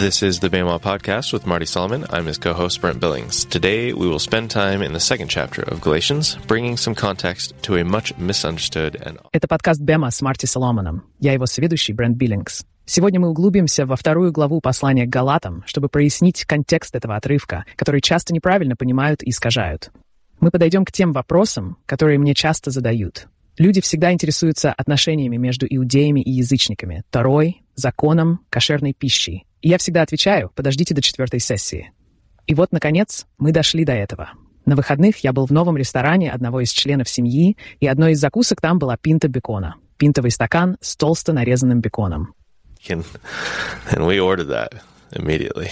This is the BEMA podcast with Marty Solomon. I'm his co-host Brent Billings. Today we will spend time in the second chapter of Galatians, bringing some context to a much misunderstood and... Это подкаст Бема с Марти Соломоном. Я его соведущий Брент Биллингс. Сегодня мы углубимся во вторую главу послания к Галатам, чтобы прояснить контекст этого отрывка, который часто неправильно понимают и искажают. Мы подойдем к тем вопросам, которые мне часто задают. Люди всегда интересуются отношениями между иудеями и язычниками, Торой, законом, кошерной пищей. И я всегда отвечаю, подождите до четвертой сессии. И вот, наконец, мы дошли до этого. На выходных я был в новом ресторане одного из членов семьи, и одной из закусок там была пинта бекона. Пинтовый стакан с толсто нарезанным беконом. And we ordered that immediately.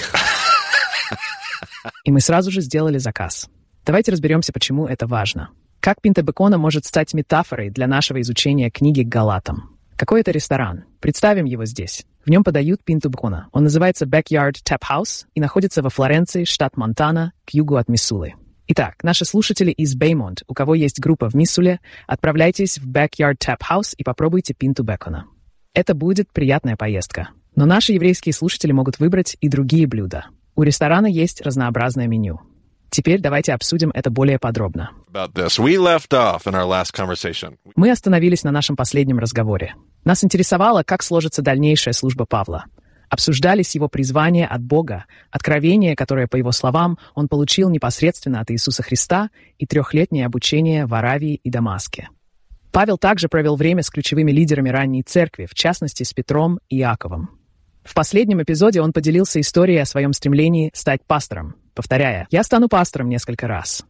И мы сразу же сделали заказ. Давайте разберемся, почему это важно. Как пинта бекона может стать метафорой для нашего изучения книги к Галатам? Какой это ресторан? Представим его здесь. В нем подают пинту бекона. Он называется Backyard Tap House и находится во Флоренции, штат Монтана, к югу от Миссулы. Итак, наши слушатели из Беймонт, у кого есть группа в Миссуле, отправляйтесь в Backyard Tap House и попробуйте пинту бекона. Это будет приятная поездка. Но наши еврейские слушатели могут выбрать и другие блюда. У ресторана есть разнообразное меню. Теперь давайте обсудим это более подробно. Мы остановились на нашем последнем разговоре. Нас интересовало, как сложится дальнейшая служба Павла. Обсуждались его призвания от Бога, откровение, которое, по его словам, он получил непосредственно от Иисуса Христа и трехлетнее обучение в Аравии и Дамаске. Павел также провел время с ключевыми лидерами ранней церкви, в частности, с Петром и Иаковом. В последнем эпизоде он поделился историей о своем стремлении стать пастором, повторяя «Я стану пастором» несколько раз.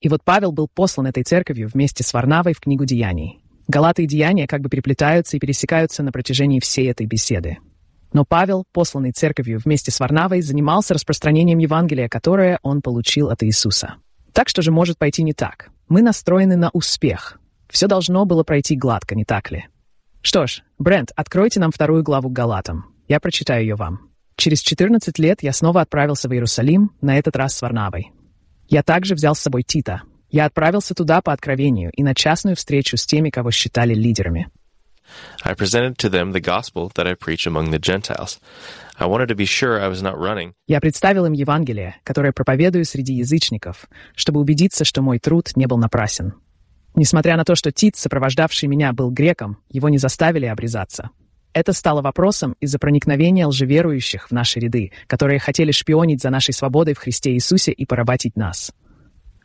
И вот Павел был послан этой церковью вместе с Варнавой в книгу Деяний. Галаты и Деяния как бы переплетаются и пересекаются на протяжении всей этой беседы. Но Павел, посланный церковью вместе с Варнавой, занимался распространением Евангелия, которое он получил от Иисуса. Так что же может пойти не так? Мы настроены на успех. Все должно было пройти гладко, не так ли? Что ж, Брент, откройте нам вторую главу к Галатам. Я прочитаю ее вам. Через 14 лет я снова отправился в Иерусалим, на этот раз с Варнавой. Я также взял с собой Тита. Я отправился туда по откровению и на частную встречу с теми, кого считали лидерами. I presented to them the gospel that I preach among the Gentiles. I wanted to be sure I was not running. Я представил им Евангелие, которое проповедую среди язычников, чтобы убедиться, что мой труд не был напрасен. Несмотря на то, что Тит, сопровождавший меня, был греком, его не заставили обрезаться. Это стало вопросом из-за проникновения лжеверующих в наши ряды, которые хотели шпионить за нашей свободой в Христе Иисусе и поработить нас.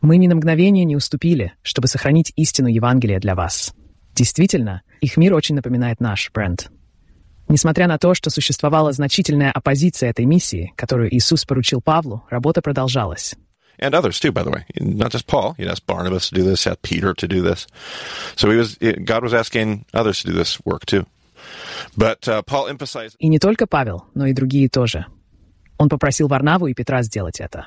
Мы ни на мгновение не уступили, чтобы сохранить истину Евангелия для вас. Действительно, их мир очень напоминает наш, Брент. Несмотря на то, что существовала значительная оппозиция этой миссии, которую Иисус поручил Павлу, работа продолжалась. and others too, by the way. Not just Paul. He'd asked Barnabas to do this, had Peter to do this. So he was God was asking others to do this work too. И не только Павел, но и другие тоже. Он попросил Варнаву и Петра сделать это.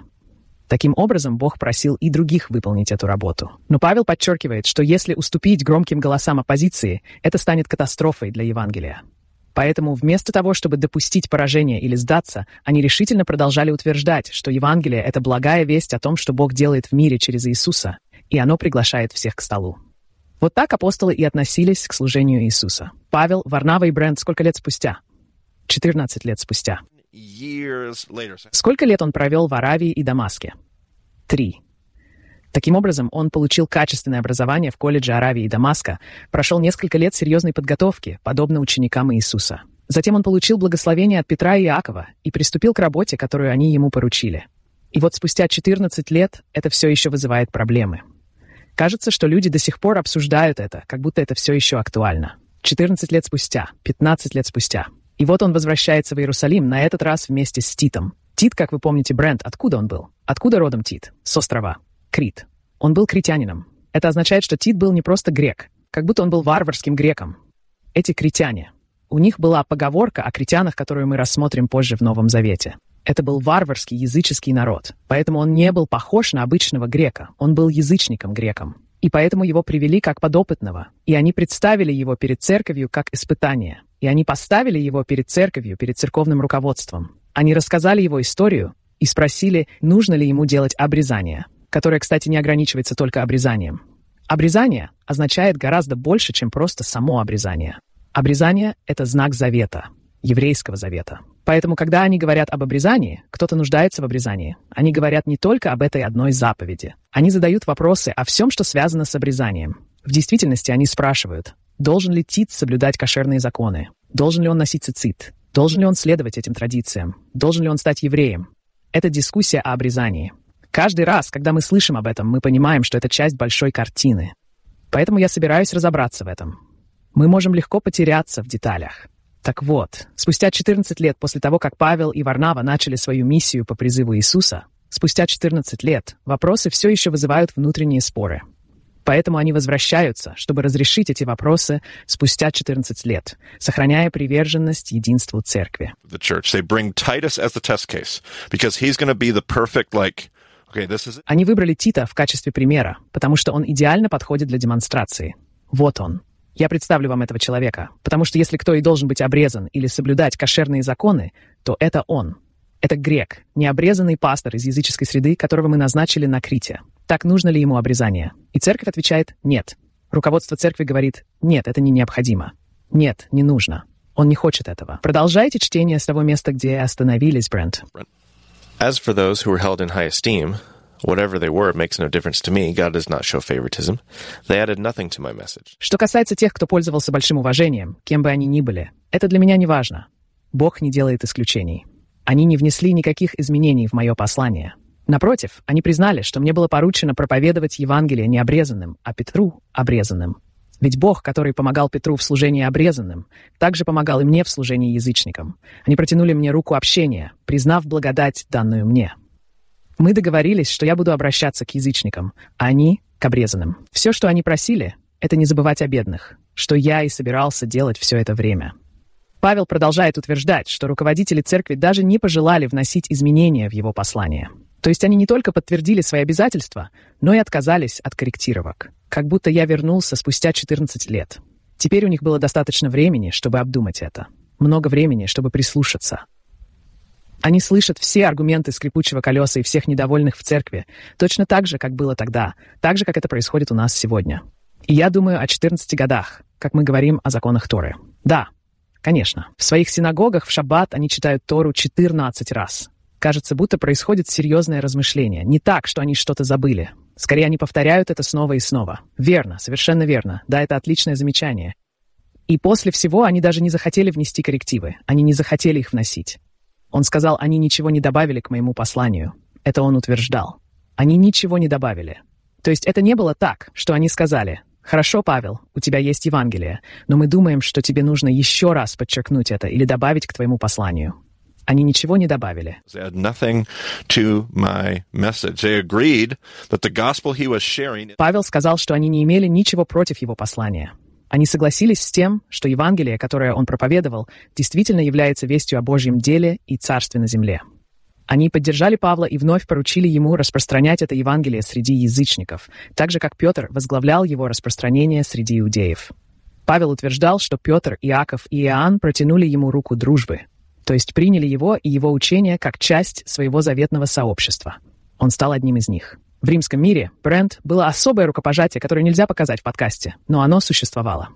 Таким образом, Бог просил и других выполнить эту работу. Но Павел подчеркивает, что если уступить громким голосам оппозиции, это станет катастрофой для Евангелия. Поэтому вместо того, чтобы допустить поражение или сдаться, они решительно продолжали утверждать, что Евангелие — это благая весть о том, что Бог делает в мире через Иисуса, и оно приглашает всех к столу. Вот так апостолы и относились к служению Иисуса. Павел, Варнава и Брент сколько лет спустя? 14 лет спустя. Сколько лет он провел в Аравии и Дамаске? Три. Таким образом, он получил качественное образование в колледже Аравии и Дамаска, прошел несколько лет серьезной подготовки, подобно ученикам Иисуса. Затем он получил благословение от Петра и Иакова и приступил к работе, которую они ему поручили. И вот спустя 14 лет это все еще вызывает проблемы. Кажется, что люди до сих пор обсуждают это, как будто это все еще актуально. 14 лет спустя, 15 лет спустя. И вот он возвращается в Иерусалим, на этот раз вместе с Титом. Тит, как вы помните, Брент, откуда он был? Откуда родом Тит? С острова. Крит. Он был критянином. Это означает, что Тит был не просто грек, как будто он был варварским греком. Эти критяне. У них была поговорка о критянах, которую мы рассмотрим позже в Новом Завете. Это был варварский языческий народ, поэтому он не был похож на обычного грека, он был язычником-греком. И поэтому его привели как подопытного, и они представили его перед церковью как испытание. И они поставили его перед церковью, перед церковным руководством. Они рассказали его историю и спросили, нужно ли ему делать обрезание, которое, кстати, не ограничивается только обрезанием. Обрезание означает гораздо больше, чем просто само обрезание. Обрезание — это знак завета — еврейского завета. Поэтому, когда они говорят об обрезании, кто-то нуждается в обрезании. Они говорят не только об этой одной заповеди. Они задают вопросы о всем, что связано с обрезанием. В действительности они спрашивают, должен ли Тит соблюдать кошерные законы? Должен ли он носить цицит? Должен ли он следовать этим традициям? Должен ли он стать евреем? Это дискуссия о обрезании. Каждый раз, когда мы слышим об этом, мы понимаем, что это часть большой картины. Поэтому я собираюсь разобраться в этом. Мы можем легко потеряться в деталях. Так вот, спустя 14 лет после того, как Павел и Варнава начали свою миссию по призыву Иисуса, спустя 14 лет вопросы все еще вызывают внутренние споры. Поэтому они возвращаются, чтобы разрешить эти вопросы спустя 14 лет, сохраняя приверженность единству церкви. Они выбрали Тита в качестве примера, потому что он идеально подходит для демонстрации. Вот он. Я представлю вам этого человека, потому что если кто и должен быть обрезан или соблюдать кошерные законы, то это он. Это грек, необрезанный пастор из языческой среды, которого мы назначили на Крите. Так нужно ли ему обрезание? И церковь отвечает «нет». Руководство церкви говорит «нет, это не необходимо». «Нет, не нужно». Он не хочет этого. Продолжайте чтение с того места, где остановились, Брент. As for those who were held in high esteem, whatever they were, makes no difference to me. God does not show favoritism. They added nothing to my message. Что касается тех, кто пользовался большим уважением, кем бы они ни были, это для меня не важно. Бог не делает исключений. Они не внесли никаких изменений в мое послание. Напротив, они признали, что мне было поручено проповедовать Евангелие не обрезанным, а Петру обрезанным. Ведь Бог, который помогал Петру в служении обрезанным, также помогал и мне в служении язычникам. Они протянули мне руку общения, признав благодать, данную мне. Мы договорились, что я буду обращаться к язычникам, а они — к обрезанным. Все, что они просили, — это не забывать о бедных, что я и собирался делать все это время. Павел продолжает утверждать, что руководители церкви даже не пожелали вносить изменения в его послание. То есть они не только подтвердили свои обязательства, но и отказались от корректировок. Как будто я вернулся спустя 14 лет. Теперь у них было достаточно времени, чтобы обдумать это. Много времени, чтобы прислушаться. Они слышат все аргументы скрипучего колеса и всех недовольных в церкви, точно так же, как было тогда, так же, как это происходит у нас сегодня. И я думаю о 14 годах, как мы говорим о законах Торы. Да, конечно, в своих синагогах в шаббат они читают Тору 14 раз. Кажется, будто происходит серьезное размышление. Не так, что они что-то забыли. Скорее, они повторяют это снова и снова. Верно, совершенно верно. Да, это отличное замечание. И после всего они даже не захотели внести коррективы. Они не захотели их вносить. Он сказал, они ничего не добавили к моему посланию. Это он утверждал. Они ничего не добавили. То есть это не было так, что они сказали, «Хорошо, Павел, у тебя есть Евангелие, но мы думаем, что тебе нужно еще раз подчеркнуть это или добавить к твоему посланию». Они ничего не добавили. Павел сказал, что они не имели ничего против его послания. Они согласились с тем, что Евангелие, которое он проповедовал, действительно является вестью о Божьем деле и царстве на земле. Они поддержали Павла и вновь поручили ему распространять это Евангелие среди язычников, так же как Петр возглавлял его распространение среди иудеев. Павел утверждал, что Петр, Иаков и Иоанн протянули ему руку дружбы, то есть приняли его и его учение как часть своего заветного сообщества. Он стал одним из них. В римском мире бренд было особое рукопожатие, которое нельзя показать в подкасте, но оно существовало.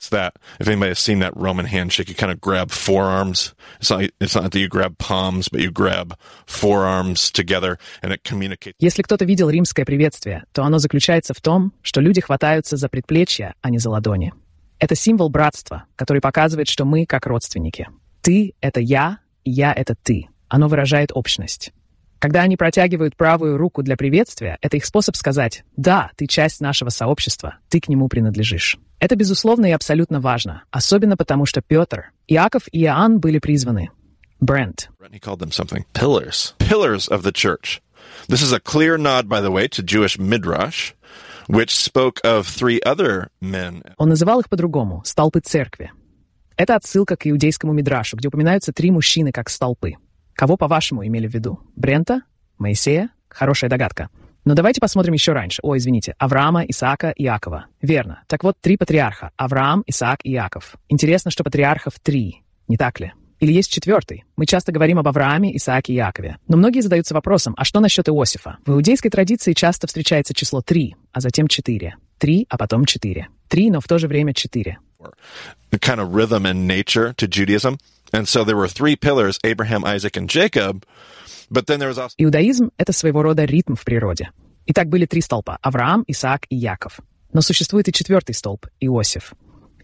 It's that if anybody has seen that Roman handshake, you kind of grab forearms. It's not it's not that you grab palms, but you grab forearms together, and it communicates. Если кто-то видел римское приветствие, то оно заключается в том, что люди хватаются за предплечья, а не за ладони. Это символ братства, который показывает, что мы как родственники. Ты — это я, и я — это ты. Оно выражает общность. Когда они протягивают правую руку для приветствия, это их способ сказать «Да, ты часть нашего сообщества, ты к нему принадлежишь». Это, безусловно, и абсолютно важно, особенно потому, что Петр, Иаков и Иоанн были призваны. Брент. He called them something. Pillars. Pillars of the church. This is a clear nod, by the way, to Jewish midrash, which spoke of three other men. Он называл их по-другому – столпы церкви. Это отсылка к иудейскому мидрашу, где упоминаются три мужчины как столпы. Кого, по-вашему, имели в виду? Брента? Моисея? Хорошая догадка. Но давайте посмотрим еще раньше. О, извините. Авраама, Исаака Иакова. Верно. Так вот, три патриарха. Авраам, Исаак и Иаков. Интересно, что патриархов три. Не так ли? Или есть четвертый? Мы часто говорим об Аврааме, Исааке и Иакове. Но многие задаются вопросом, а что насчет Иосифа? В иудейской традиции часто встречается число три, а затем четыре. Три, а потом четыре. Три, но в то же время четыре. The kind of rhythm and nature to Judaism. And so there were three pillars Abraham, Isaac, and Jacob. But then there was also. Иудаизм — это своего рода ритм в природе. Итак, были три столпа — Авраам, Исаак и Яков. Но существует и четвертый столб — Иосиф.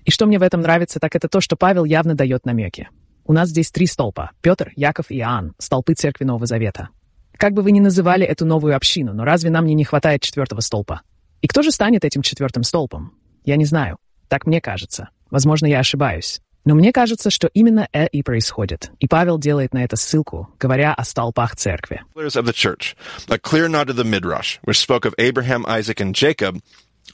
И что мне в этом нравится, так это то, что Павел явно дает намеки. У нас здесь три столпа — Петр, Яков и Иоанн, столпы Церкви Нового Завета. Как бы вы ни называли эту новую общину, но разве нам не хватает четвертого столпа? И кто же станет этим четвертым столпом? Я не знаю. Так мне кажется. Возможно, я ошибаюсь. Но мне кажется, что именно это и происходит. И Павел делает на это ссылку, говоря о столпах церкви. Of the church, a clear nod to the Midrash, which spoke of Abraham, Isaac, and Jacob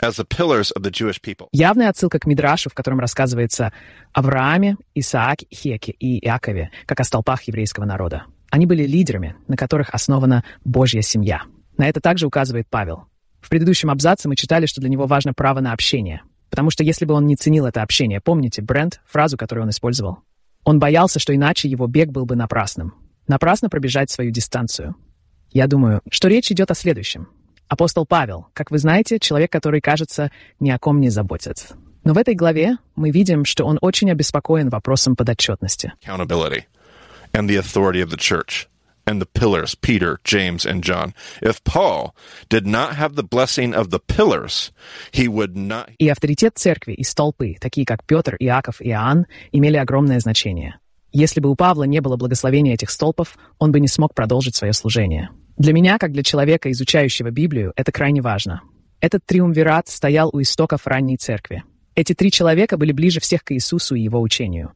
as the pillars of the Jewish people. Явная отсылка к Мидрашу, в котором рассказывается Аврааме, Исааке, Хеке и Иакове, как о столпах еврейского народа. Они были лидерами, на которых основана Божья семья. На это также указывает Павел. В предыдущем абзаце мы читали, что для него важно право на общение. Потому что если бы он не ценил это общение, помните Брент, фразу, которую он использовал? Он боялся, что иначе его бег был бы напрасным. Напрасно пробежать свою дистанцию. Я думаю, что речь идет о следующем. Апостол Павел, как вы знаете, человек, который, кажется, ни о ком не заботится. Но в этой главе мы видим, что он очень обеспокоен вопросом подотчетности. And the authority of the church and the pillars, Peter, James, and John. If Paul did not have the blessing of the pillars, he would not... И авторитет церкви и столпы, такие как Петр, Иаков и Иоанн, имели огромное значение. Если бы у Павла не было благословения этих столпов, он бы не смог продолжить свое служение. Для меня, как для человека, изучающего Библию, это крайне важно. Этот триумвират стоял у истоков ранней церкви. Эти три человека были ближе всех к Иисусу и его учению.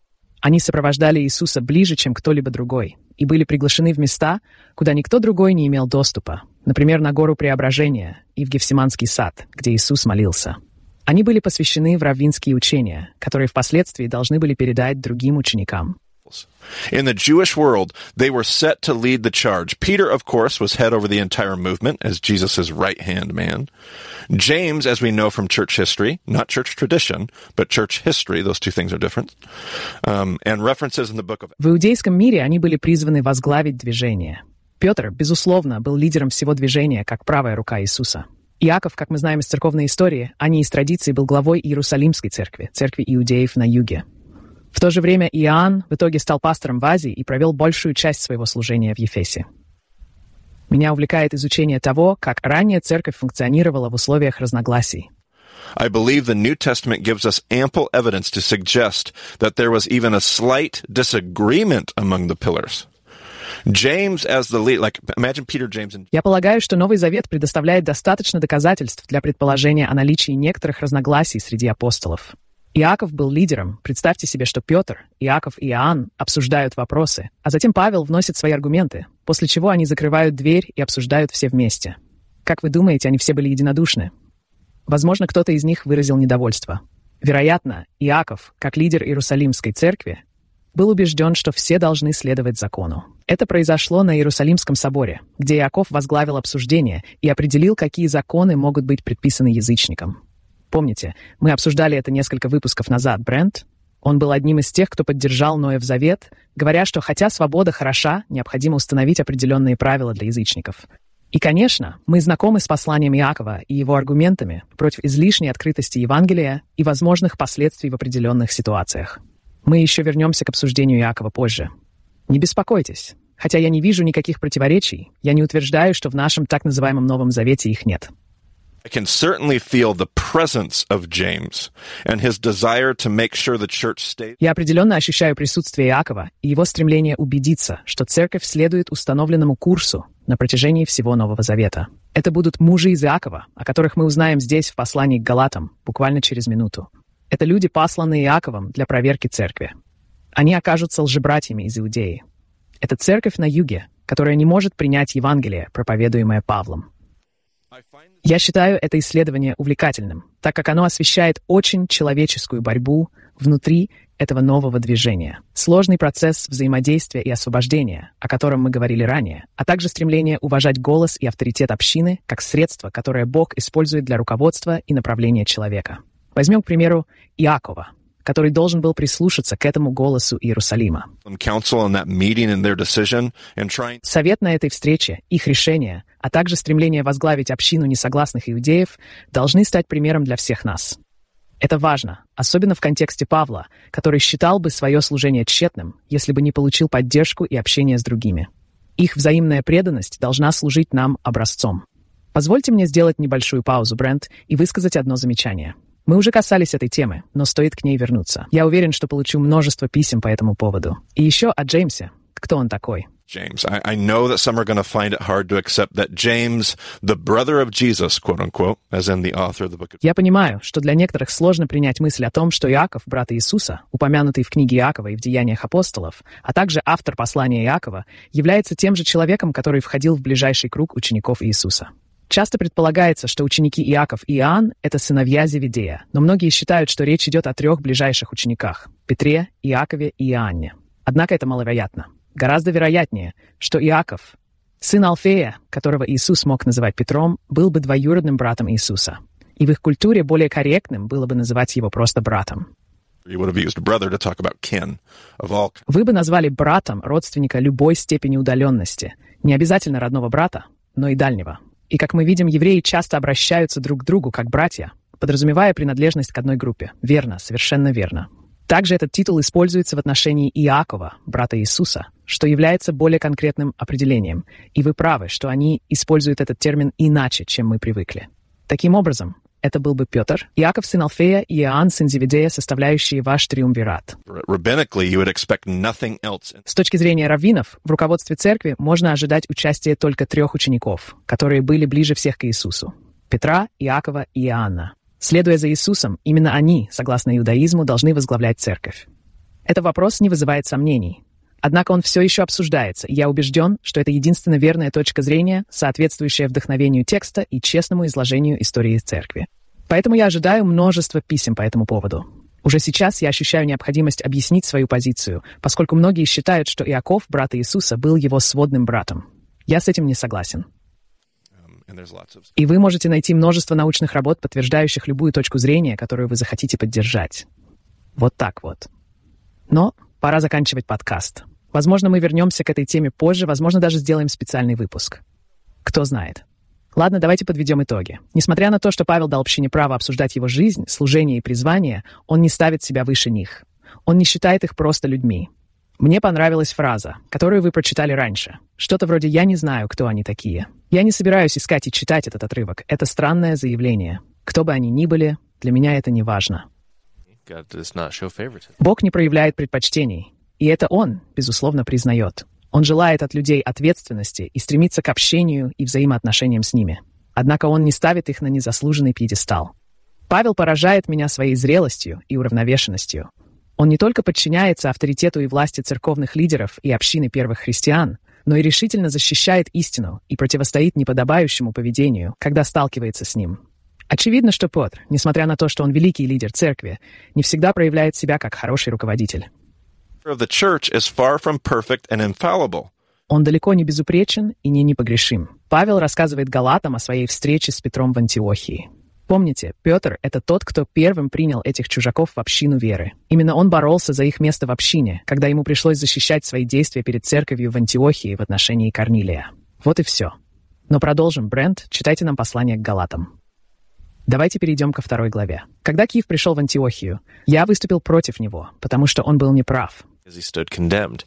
Они сопровождали Иисуса ближе, чем кто-либо другой, и были приглашены в места, куда никто другой не имел доступа, например, на гору Преображения и в Гефсиманский сад, где Иисус молился. Они были посвящены в раввинские учения, которые впоследствии должны были передать другим ученикам. In the Jewish world, they were set to lead the charge. Peter, of course, was head over the entire movement as Jesus' right hand man. James, as we know from church history, not church tradition, but church history, those two things are different, um, and references in the book of... В иудейском мире они были призваны возглавить движение. Петр, безусловно, был лидером всего движения, как правая рука Иисуса. Иаков, как мы знаем из церковной истории, а не из традиции, был главой Иерусалимской церкви, церкви иудеев на юге. В то же время Иоанн в итоге стал пастором в Азии и провел большую часть своего служения в Ефесе. Меня увлекает изучение того, как ранняя церковь функционировала в условиях разногласий. I believe the New Testament gives us ample evidence to suggest that there was even a slight disagreement among the pillars. James as the lead, like imagine Peter, James and Я полагаю, что Новый Завет предоставляет достаточно доказательств для предположения о наличии некоторых разногласий среди апостолов. Иаков был лидером. Представьте себе, что Петр, Иаков и Иоанн обсуждают вопросы, а затем Павел вносит свои аргументы, после чего они закрывают дверь и обсуждают все вместе. Как вы думаете, они все были единодушны? Возможно, кто-то из них выразил недовольство. Вероятно, Иаков, как лидер Иерусалимской церкви, был убежден, что все должны следовать закону. Это произошло на Иерусалимском соборе, где Иаков возглавил обсуждение и определил, какие законы могут быть предписаны язычникам. Помните, мы обсуждали это несколько выпусков назад, Брент? Он был одним из тех, кто поддержал Ноев завет, говоря, что хотя свобода хороша, необходимо установить определенные правила для язычников. И, конечно, мы знакомы с посланием Иакова и его аргументами против излишней открытости Евангелия и возможных последствий в определенных ситуациях. Мы еще вернемся к обсуждению Иакова позже. Не беспокойтесь. Хотя я не вижу никаких противоречий, я не утверждаю, что в нашем так называемом Новом Завете их нет. I can certainly feel the presence of James and his desire to make sure the church stays. Я определенно ощущаю присутствие Иакова и его стремление убедиться, что церковь следует установленному курсу на протяжении всего Нового Завета. Это будут мужи из Иакова, о которых мы узнаем здесь в послании к Галатам, буквально через минуту. Это люди, посланные Иаковом для проверки церкви. Они окажутся лжебратьями из Иудеи. Это церковь на юге, которая не может принять Евангелие, проповедуемое Павлом. Я считаю это исследование увлекательным, так как оно освещает очень человеческую борьбу внутри этого нового движения. Сложный процесс взаимодействия и освобождения, о котором мы говорили ранее, а также стремление уважать голос и авторитет общины как средство, которое Бог использует для руководства и направления человека. Возьмем, к примеру, Иакова, который должен был прислушаться к этому голосу Иерусалима. Совет на этой встрече, их решение, а также стремление возглавить общину несогласных иудеев должны стать примером для всех нас. Это важно, особенно в контексте Павла, который считал бы свое служение тщетным, если бы не получил поддержку и общение с другими. Их взаимная преданность должна служить нам образцом. Позвольте мне сделать небольшую паузу, Брент, и высказать одно замечание. Мы уже касались этой темы, но стоит к ней вернуться. Я уверен, что получу множество писем по этому поводу. И еще о Джеймсе. Кто он такой? James. I, I know that some are going to find it hard to accept that James, the brother of Jesus, quote unquote, as in the author of the book of Я понимаю, что для некоторых сложно принять мысль о том, что Иаков, брат Иисуса, упомянутый в книге Иакова и в Деяниях апостолов, а также автор послания Иакова, является тем же человеком, который входил в ближайший круг учеников Иисуса. Часто предполагается, что ученики Иаков и Иоанн — это сыновья Зеведея, но многие считают, что речь идет о трех ближайших учениках — Петре, Иакове и Иоанне. Однако это маловероятно. Гораздо вероятнее, что Иаков, сын Алфея, которого Иисус мог называть Петром, был бы двоюродным братом Иисуса. И в их культуре более корректным было бы называть его просто братом. All. Вы бы назвали братом родственника любой степени удаленности, не обязательно родного брата, но и дальнего. И как мы видим, евреи часто обращаются друг к другу как братья, подразумевая принадлежность к одной группе. Верно, совершенно верно. Также этот титул используется в отношении Иакова, брата Иисуса, что является более конкретным определением. И вы правы, что они используют этот термин иначе, чем мы привыкли. Таким образом, это был бы Петр, Иаков сын Алфея и Иоанн сын Зеведея, составляющие ваш триумвират. С точки зрения раввинов, в руководстве церкви можно ожидать участия только трех учеников, которые были ближе всех к Иисусу — Петра, Иакова и Иоанна. Следуя за Иисусом, именно они, согласно иудаизму, должны возглавлять церковь. Этот вопрос не вызывает сомнений. Однако он все еще обсуждается, и я убежден, что это единственно верная точка зрения, соответствующая вдохновению текста и честному изложению истории церкви. Поэтому я ожидаю множество писем по этому поводу. Уже сейчас я ощущаю необходимость объяснить свою позицию, поскольку многие считают, что Иаков, брат Иисуса, был его сводным братом. Я с этим не согласен. Of И вы можете найти множество научных работ, подтверждающих любую точку зрения, которую вы захотите поддержать. Вот так вот. Но пора заканчивать подкаст. Возможно, мы вернемся к этой теме позже, возможно, даже сделаем специальный выпуск. Кто знает. Ладно, давайте подведем итоги. Несмотря на то, что Павел дал общине право обсуждать его жизнь, служение и призвание, он не ставит себя выше них. Он не считает их просто людьми. Мне понравилась фраза, которую вы прочитали раньше. Что-то вроде «я не знаю, кто они такие». Я не собираюсь искать и читать этот отрывок. Это странное заявление. Кто бы они ни были, для меня это не важно. Бог не проявляет предпочтений. И это Он, безусловно, признает. Он желает от людей ответственности и стремится к общению и взаимоотношениям с ними. Однако Он не ставит их на незаслуженный пьедестал. Павел поражает меня своей зрелостью и уравновешенностью. Он не только подчиняется авторитету и власти церковных лидеров и общины первых христиан, но и решительно защищает истину и противостоит неподобающему поведению, когда сталкивается с ним. Очевидно, что Петр, несмотря на то, что он великий лидер церкви, не всегда проявляет себя как хороший руководитель. Он далеко не безупречен и не непогрешим. Павел рассказывает галатам о своей встрече с Петром в Антиохии. Помните, Петр — это тот, кто первым принял этих чужаков в общину веры. Именно он боролся за их место в общине, когда ему пришлось защищать свои действия перед церковью в Антиохии в отношении Корнилия. Вот и все. Но продолжим, Брент, читайте нам послание к Галатам. Давайте перейдем ко второй главе. Когда Киев пришел в Антиохию, я выступил против него, потому что он был неправ. As he stood condemned.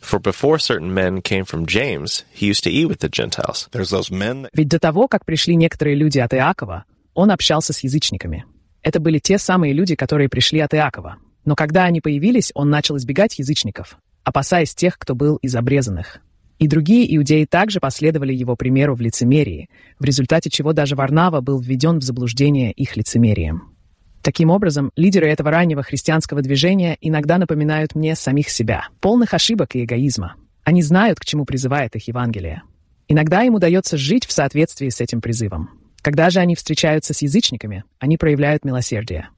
For before certain men came from James, he used to eat with the Gentiles. There's those men that Ведь до того, как пришли некоторые люди от Иакова, он общался с язычниками. Это были те самые люди, которые пришли от Иакова. Но когда они появились, он начал избегать язычников, опасаясь тех, кто был из обрезанных. И другие иудеи также последовали его примеру в лицемерии, в результате чего даже Варнава был введен в заблуждение их лицемерием. Таким образом, лидеры этого раннего христианского движения иногда напоминают мне самих себя, полных ошибок и эгоизма. Они знают, к чему призывает их Евангелие. Иногда им удается жить в соответствии с этим призывом. Когда же они встречаются с язычниками, они проявляют милосердие.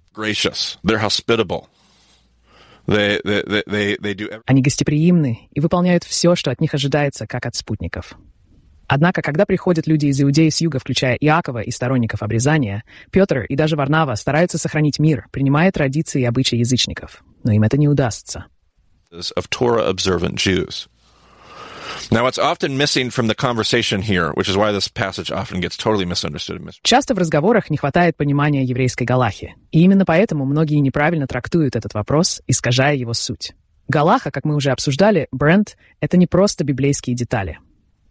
They they they. Они гостеприимны и выполняют все, что от них ожидается, как от спутников. Однако, когда приходят люди из Иудеи с юга, включая Иакова и сторонников обрезания, Петр и даже Варнава стараются сохранить мир, принимая традиции и обычаи язычников. Но им это не удастся. of Torah observant Jews. Now, what's often missing from the conversation here, which is why this passage often gets totally misunderstood Часто в разговорах не хватает понимания еврейской галахи. И именно поэтому многие неправильно трактуют этот вопрос, искажая его суть. Галаха, как мы уже обсуждали, бренд — это не просто библейские детали.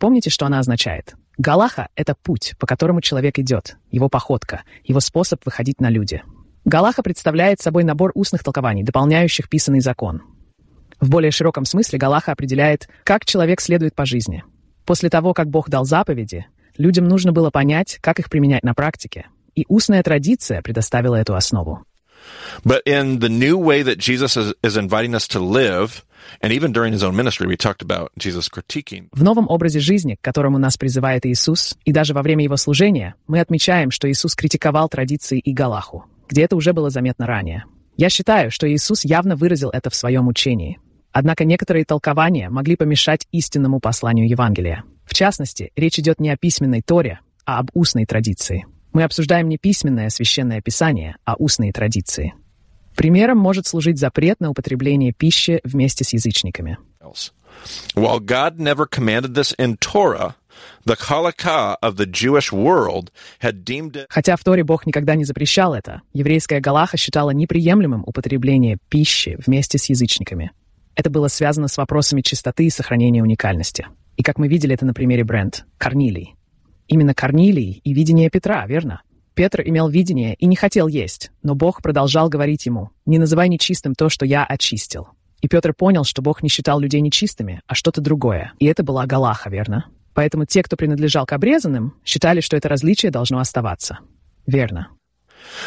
Помните, что она означает? Галаха — это путь, по которому человек идет, его походка, его способ выходить на люди. Галаха представляет собой набор устных толкований, дополняющих писанный закон. В более широком смысле Галаха определяет, как человек следует по жизни. После того, как Бог дал заповеди, людям нужно было понять, как их применять на практике. И устная традиция предоставила эту основу. But in the new way that Jesus is, is inviting us to live, and even during his own ministry, we talked about Jesus critiquing. В новом образе жизни, к которому нас призывает Иисус, и даже во время его служения, мы отмечаем, что Иисус критиковал традиции и Галаху, где это уже было заметно ранее. Я считаю, что Иисус явно выразил это в своем учении. Однако некоторые толкования могли помешать истинному посланию Евангелия. В частности, речь идет не о письменной Торе, а об устной традиции. Мы обсуждаем не письменное священное писание, а устные традиции. Примером может служить запрет на употребление пищи вместе с язычниками. While God never commanded this in Torah, the halakha of the Jewish world had deemed it Хотя в Торе Бог никогда не запрещал это, еврейская Галаха считала неприемлемым употребление пищи вместе с язычниками. Это было связано с вопросами чистоты и сохранения уникальности. И как мы видели это на примере Брент, Корнилий. Именно Корнилий и видение Петра, верно? Петр имел видение и не хотел есть, но Бог продолжал говорить ему, «Не называй нечистым то, что я очистил». И Петр понял, что Бог не считал людей нечистыми, а что-то другое. И это была Галаха, верно? Поэтому те, кто принадлежал к обрезанным, считали, что это различие должно оставаться. Верно.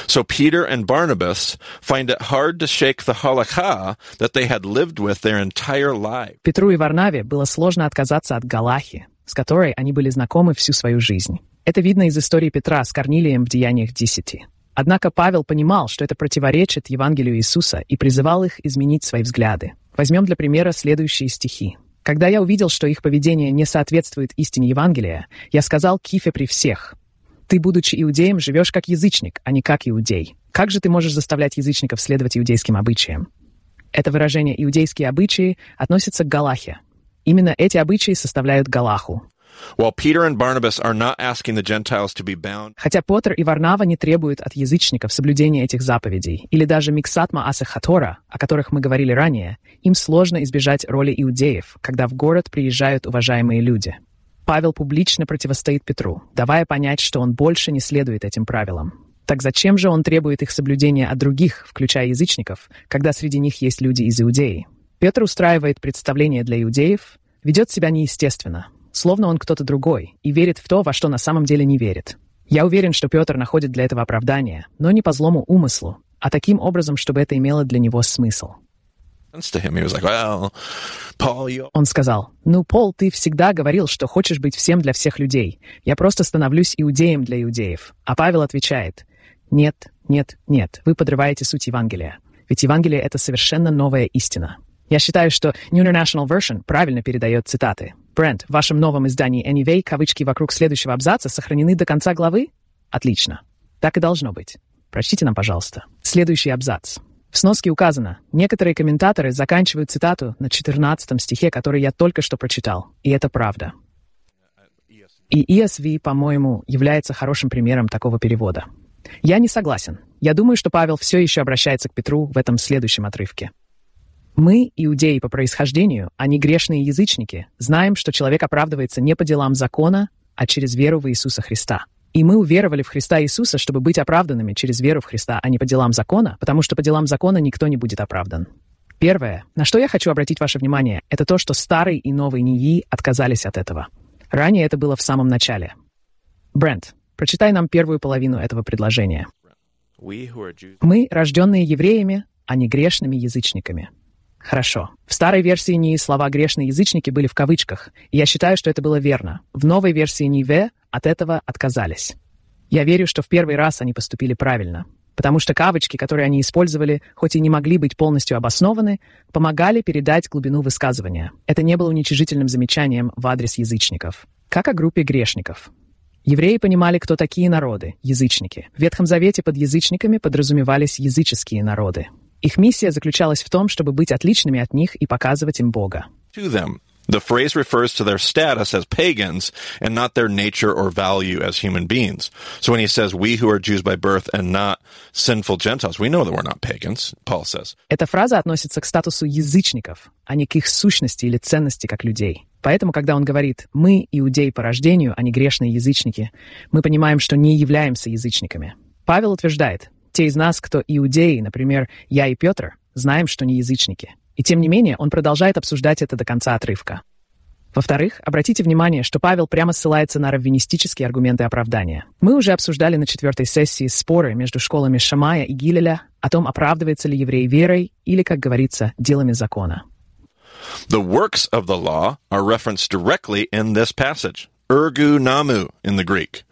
So Peter and Barnabas find it hard to shake the halakha that they had lived with their entire life. Петру и Варнаве было сложно отказаться от Галахи, с которой они были знакомы всю свою жизнь. Это видно из истории Петра с Корнилием в Деяниях десяти. Однако Павел понимал, что это противоречит Евангелию Иисуса и призывал их изменить свои взгляды. Возьмем для примера следующие стихи. «Когда я увидел, что их поведение не соответствует истине Евангелия, я сказал Кифе при всех, «Ты, будучи иудеем, живешь как язычник, а не как иудей. Как же ты можешь заставлять язычников следовать иудейским обычаям?» Это выражение «иудейские обычаи» относится к Галахе. Именно эти обычаи составляют Галаху. Хотя Петр и Варнава не требуют от язычников соблюдения этих заповедей, или даже миксатма асахатора, о которых мы говорили ранее, им сложно избежать роли иудеев, когда в город приезжают уважаемые люди. Павел публично противостоит Петру, давая понять, что он больше не следует этим правилам. Так зачем же он требует их соблюдения от других, включая язычников, когда среди них есть люди из Иудеи? Петр устраивает представление для иудеев, ведет себя неестественно, словно он кто-то другой, и верит в то, во что на самом деле не верит. Я уверен, что Петр находит для этого оправдание, но не по злому умыслу, а таким образом, чтобы это имело для него смысл. to him, he was like, "Well, Paul, you Он сказал, «Ну, Пол, ты всегда говорил, что хочешь быть всем для всех людей. Я просто становлюсь иудеем для иудеев». А Павел отвечает, «Нет, нет, нет, вы подрываете суть Евангелия. Ведь Евангелие — это совершенно новая истина». Я считаю, что New International Version правильно передает цитаты. Брент, в вашем новом издании Anyway кавычки вокруг следующего абзаца сохранены до конца главы? Отлично. Так и должно быть. Прочтите нам, пожалуйста. Следующий абзац. В сноске указано, некоторые комментаторы заканчивают цитату на 14 стихе, который я только что прочитал. И это правда. И ESV, по-моему, является хорошим примером такого перевода. Я не согласен. Я думаю, что Павел все еще обращается к Петру в этом следующем отрывке. Мы, иудеи по происхождению, а не грешные язычники, знаем, что человек оправдывается не по делам закона, а через веру в Иисуса Христа. И мы уверовали в Христа Иисуса, чтобы быть оправданными через веру в Христа, а не по делам закона, потому что по делам закона никто не будет оправдан. Первое, на что я хочу обратить ваше внимание, это то, что старый и новый НИИ отказались от этого. Ранее это было в самом начале. Брент, прочитай нам первую половину этого предложения. Мы, рожденные евреями, а не грешными язычниками. Хорошо. В старой версии НИИ слова «грешные язычники» были в кавычках, и я считаю, что это было верно. В новой версии НИВ от этого отказались. Я верю, что в первый раз они поступили правильно, потому что кавычки, которые они использовали, хоть и не могли быть полностью обоснованы, помогали передать глубину высказывания. Это не было уничижительным замечанием в адрес язычников. Как о группе грешников. Евреи понимали, кто такие народы, язычники. В Ветхом Завете под язычниками подразумевались языческие народы. Их миссия заключалась в том, чтобы быть отличными от них и показывать им Бога. The phrase refers to their status as pagans and not their nature or value as human beings. So when he says, we who are Jews by birth and not sinful Gentiles, we know that we're not pagans, Paul says. Эта фраза относится к статусу язычников, а не к их сущности или ценности как людей. Поэтому, когда он говорит «мы иудеи по рождению, а не грешные язычники», мы понимаем, что не являемся язычниками. Павел утверждает, те из нас, кто иудеи, например, я и Петр, знаем, что не язычники. И тем не менее, он продолжает обсуждать это до конца отрывка. Во-вторых, обратите внимание, что Павел прямо ссылается на раввинистические аргументы оправдания. Мы уже обсуждали на четвертой сессии споры между школами Шамая и Гилеля о том, оправдывается ли еврей верой или, как говорится, делами закона. The works of the law are referenced directly in this passage. Ergu namu in the Greek.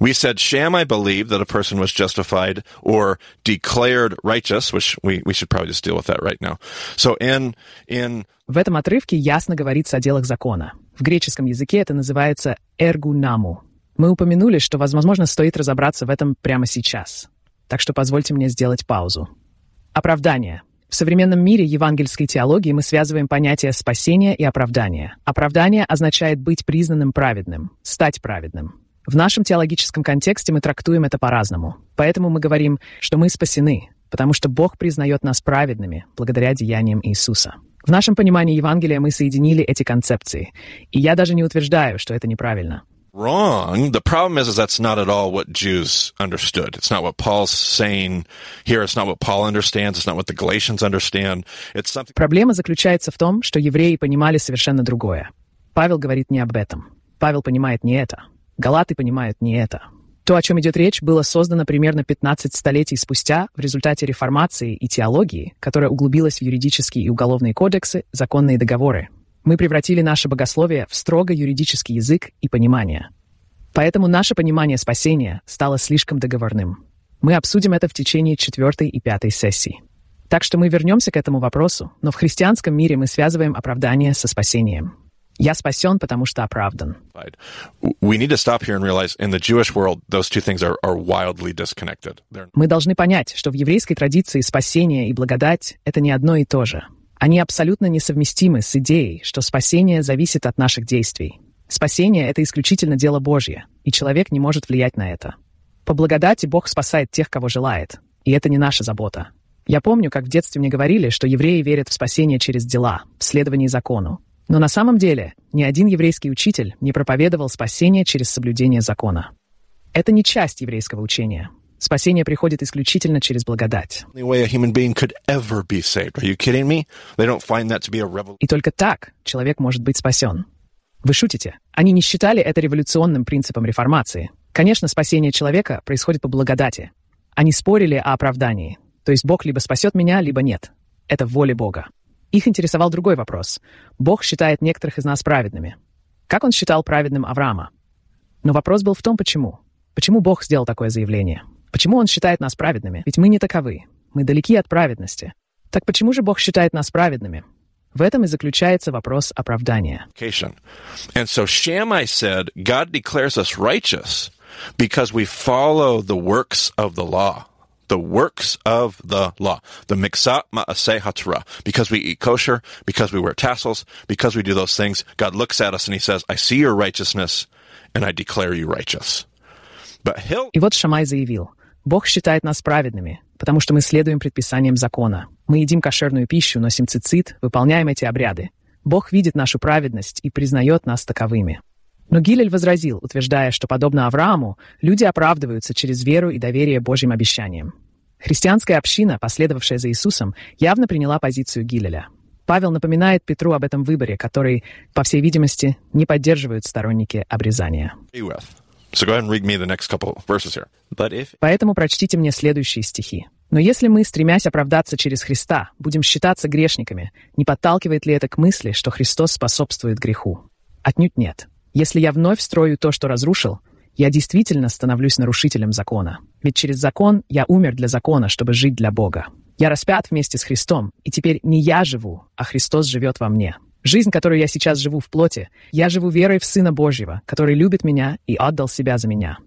We said Shammai believed that a person was justified or declared righteous, which we, we should probably just deal with that right now. So in, in... В этом отрывке ясно говорится о делах закона. В греческом языке это называется эргунаму. Мы упомянули, что, возможно, стоит разобраться в этом прямо сейчас. Так что позвольте мне сделать паузу. Оправдание. В современном мире евангельской теологии мы связываем понятия спасения и оправдания. Оправдание означает быть признанным праведным, стать праведным. В нашем теологическом контексте мы трактуем это по-разному. Поэтому мы говорим, что мы спасены, потому что Бог признает нас праведными благодаря деяниям Иисуса. В нашем понимании Евангелия мы соединили эти концепции. И я даже не утверждаю, что это неправильно. Wrong. The problem is, is that's not at all what Jews understood. It's not what Paul's saying here. It's not what Paul understands. It's not what the Galatians understand. It's something... Проблема заключается в том, что евреи понимали совершенно другое. Павел говорит не об этом. Павел понимает не это. Галаты понимают не это. То, о чем идет речь, было создано примерно 15 столетий спустя в результате реформации и теологии, которая углубилась в юридические и уголовные кодексы, законные договоры. Мы превратили наше богословие в строго юридический язык и понимание. Поэтому наше понимание спасения стало слишком договорным. Мы обсудим это в течение четвертой и пятой сессий. Так что мы вернемся к этому вопросу, но в христианском мире мы связываем оправдание со спасением. Я спасен, потому что оправдан. Мы должны понять, что в еврейской традиции спасение и благодать — это не одно и то же. Они абсолютно несовместимы с идеей, что спасение зависит от наших действий. Спасение — это исключительно дело Божье, и человек не может влиять на это. По благодати Бог спасает тех, кого желает, и это не наша забота. Я помню, как в детстве мне говорили, что евреи верят в спасение через дела, в следовании закону. Но на самом деле ни один еврейский учитель не проповедовал спасение через соблюдение закона. Это не часть еврейского учения. Спасение приходит исключительно через благодать. И только так человек может быть спасен. Вы шутите? Они не считали это революционным принципом реформации. Конечно, спасение человека происходит по благодати. Они спорили о оправдании. То есть Бог либо спасет меня, либо нет. Это в воле Бога. Их интересовал другой вопрос. Бог считает некоторых из нас праведными. Как он считал праведным Авраама? Но вопрос был в том, почему. Почему Бог сделал такое заявление? Почему он считает нас праведными? Ведь мы не таковы. Мы далеки от праведности. Так почему же Бог считает нас праведными? В этом и заключается вопрос оправдания. And the works of the law. The miksat ma'aseh haTorah. Because we eat kosher, because we wear tassels, because we do those things, God looks at us and he says, I see your righteousness and I declare you righteous. But he'll... И вот Шамай заявил, Бог считает нас праведными, потому что мы следуем предписаниям закона. Мы едим кошерную пищу, носим цицит, выполняем эти обряды. Бог видит нашу праведность и признает нас таковыми. Но Гилель возразил, утверждая, что, подобно Аврааму, люди оправдываются через веру и доверие Божьим обещаниям. Христианская община, последовавшая за Иисусом, явно приняла позицию Гилеля. Павел напоминает Петру об этом выборе, который, по всей видимости, не поддерживают сторонники обрезания. Поэтому прочтите мне следующие стихи. «Но если мы, стремясь оправдаться через Христа, будем считаться грешниками, не подталкивает ли это к мысли, что Христос способствует греху? Отнюдь нет. Если я вновь строю то, что разрушил, я действительно становлюсь нарушителем закона. Ведь через закон я умер для закона, чтобы жить для Бога. Я распят вместе с Христом, и теперь не я живу, а Христос живет во мне. Жизнь, которую я сейчас живу в плоти, я живу верой в Сына Божьего, который любит меня и отдал себя за меня.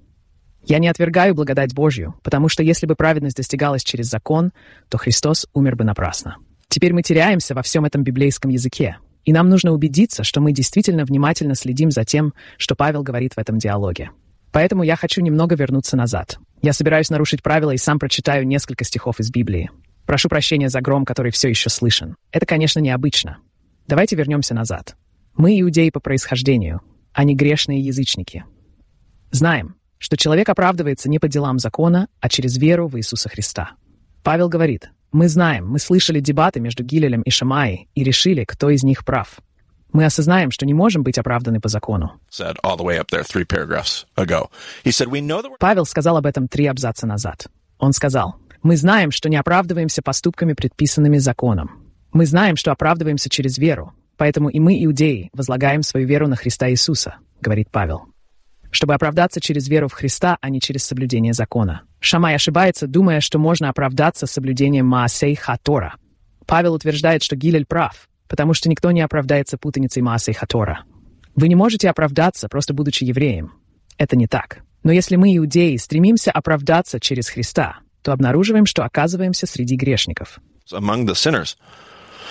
Я не отвергаю благодать Божью, потому что если бы праведность достигалась через закон, то Христос умер бы напрасно. Теперь мы теряемся во всем этом библейском языке, И нам нужно убедиться, что мы действительно внимательно следим за тем, что Павел говорит в этом диалоге. Поэтому я хочу немного вернуться назад. Я собираюсь нарушить правила и сам прочитаю несколько стихов из Библии. Прошу прощения за гром, который все еще слышен. Это, конечно, необычно. Давайте вернемся назад. Мы иудеи по происхождению, а не грешные язычники. Знаем, что человек оправдывается не по делам закона, а через веру в Иисуса Христа. Павел говорит, мы знаем, мы слышали дебаты между Гилелем и Шамаей и решили, кто из них прав. Мы осознаем, что не можем быть оправданы по закону. Павел сказал об этом три абзаца назад. Он сказал, «Мы знаем, что не оправдываемся поступками, предписанными законом. Мы знаем, что оправдываемся через веру, поэтому и мы, иудеи, возлагаем свою веру на Христа Иисуса», — говорит Павел чтобы оправдаться через веру в Христа, а не через соблюдение закона. Шамай ошибается, думая, что можно оправдаться соблюдением Маасей Хатора. Павел утверждает, что Гилель прав, потому что никто не оправдается путаницей Маасей Хатора. Вы не можете оправдаться, просто будучи евреем. Это не так. Но если мы, иудеи, стремимся оправдаться через Христа, то обнаруживаем, что оказываемся среди грешников. Among the sinners.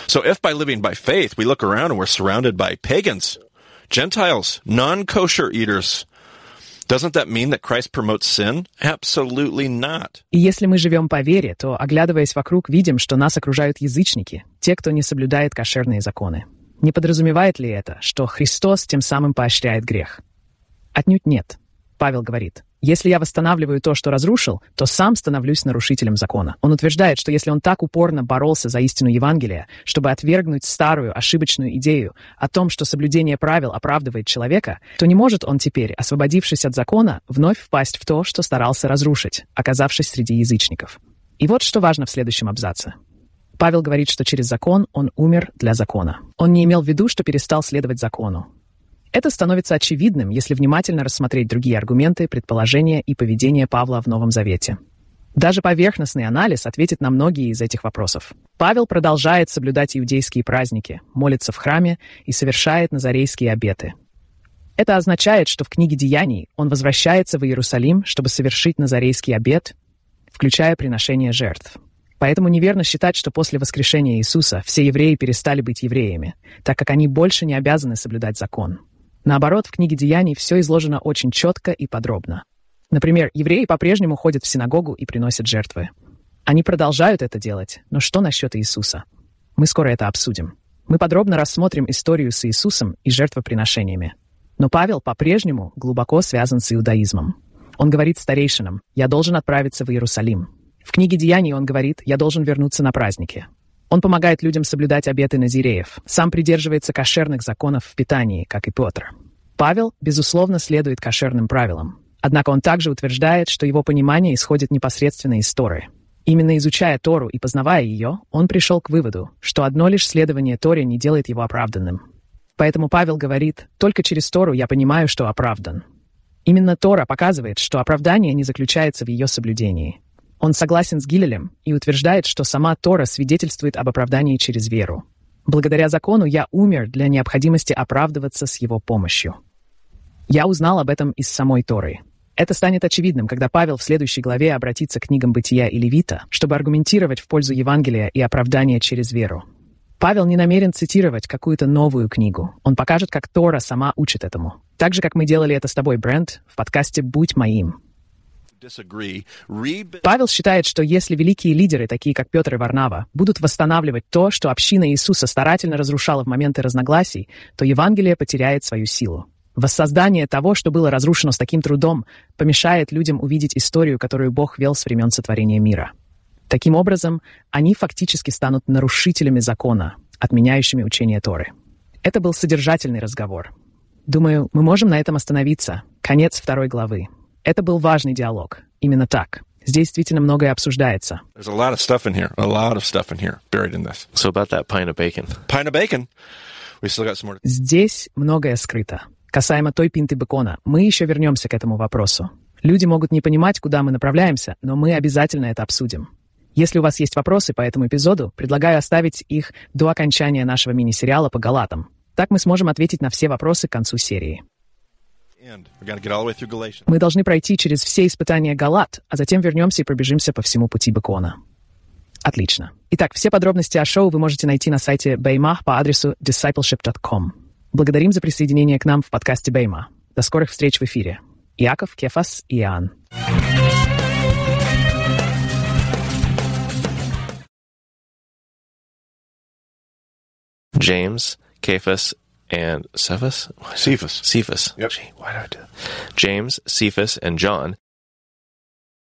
So if by living by faith we look around and we're surrounded by pagans, Gentiles, non-kosher eaters, Doesn't that mean that Christ promotes sin? Absolutely not. И если мы живем по вере, то, оглядываясь вокруг, видим, что нас окружают язычники, те, кто не соблюдает кошерные законы. Не подразумевает ли это, что Христос тем самым поощряет грех? Отнюдь нет. Павел говорит, если я восстанавливаю то, что разрушил, то сам становлюсь нарушителем закона. Он утверждает, что если он так упорно боролся за истину Евангелия, чтобы отвергнуть старую ошибочную идею о том, что соблюдение правил оправдывает человека, то не может он теперь, освободившись от закона, вновь впасть в то, что старался разрушить, оказавшись среди язычников. И вот что важно в следующем абзаце. Павел говорит, что через закон он умер для закона. Он не имел в виду, что перестал следовать закону. Это становится очевидным, если внимательно рассмотреть другие аргументы, предположения и поведение Павла в Новом Завете. Даже поверхностный анализ ответит на многие из этих вопросов. Павел продолжает соблюдать иудейские праздники, молится в храме и совершает назарейские обеты. Это означает, что в книге Деяний он возвращается в Иерусалим, чтобы совершить назарейский обет, включая приношение жертв. Поэтому неверно считать, что после воскрешения Иисуса все евреи перестали быть евреями, так как они больше не обязаны соблюдать закон. Наоборот, в книге Деяний все изложено очень четко и подробно. Например, евреи по-прежнему ходят в синагогу и приносят жертвы. Они продолжают это делать, но что насчет Иисуса? Мы скоро это обсудим. Мы подробно рассмотрим историю с Иисусом и жертвоприношениями. Но Павел по-прежнему глубоко связан с иудаизмом. Он говорит старейшинам, «Я должен отправиться в Иерусалим». В книге Деяний он говорит, «Я должен вернуться на праздники». Он помогает людям соблюдать обеты назиреев, сам придерживается кошерных законов в питании, как и Петр. Павел, безусловно, следует кошерным правилам. Однако он также утверждает, что его понимание исходит непосредственно из Торы. Именно изучая Тору и познавая ее, он пришел к выводу, что одно лишь следование Торе не делает его оправданным. Поэтому Павел говорит, только через Тору я понимаю, что оправдан. Именно Тора показывает, что оправдание не заключается в ее соблюдении. Он согласен с Гилелем и утверждает, что сама Тора свидетельствует об оправдании через веру. Благодаря закону я умер для необходимости оправдываться с его помощью. Я узнал об этом из самой Торы. Это станет очевидным, когда Павел в следующей главе обратится к книгам Бытия и Левита, чтобы аргументировать в пользу Евангелия и оправдания через веру. Павел не намерен цитировать какую-то новую книгу. Он покажет, как Тора сама учит этому. Так же, как мы делали это с тобой, Брент, в подкасте «Будь моим». Павел считает, что если великие лидеры, такие как Петр и Варнава, будут восстанавливать то, что община Иисуса старательно разрушала в моменты разногласий, то Евангелие потеряет свою силу. Воссоздание того, что было разрушено с таким трудом, помешает людям увидеть историю, которую Бог вел с времен сотворения мира. Таким образом, они фактически станут нарушителями закона, отменяющими учение Торы. Это был содержательный разговор. Думаю, мы можем на этом остановиться. Конец второй главы. Это был важный диалог. Именно так. Здесь действительно многое обсуждается. There's a lot of stuff in here. A lot of stuff in here buried in this. So about that pint of bacon. Pint of bacon. We still got some more. Здесь многое скрыто. Касаемо той пинты бекона, мы еще вернемся к этому вопросу. Люди могут не понимать, куда мы направляемся, но мы обязательно это обсудим. Если у вас есть вопросы по этому эпизоду, предлагаю оставить их до окончания нашего мини-сериала по Галатам. Так мы сможем ответить на все вопросы к концу серии. Мы должны пройти через все испытания Галат, а затем вернемся и пробежимся по всему пути Бекона. Отлично. Итак, все подробности о шоу вы можете найти на сайте Бейма по адресу discipleship.com. Благодарим за присоединение к нам в подкасте Бейма. До скорых встреч в эфире. Яков, Кефас и Иоанн. James, Cephas, and Cephas? Cephas. Cephas. Yep. Gee, why did I do that? James, Cephas, and John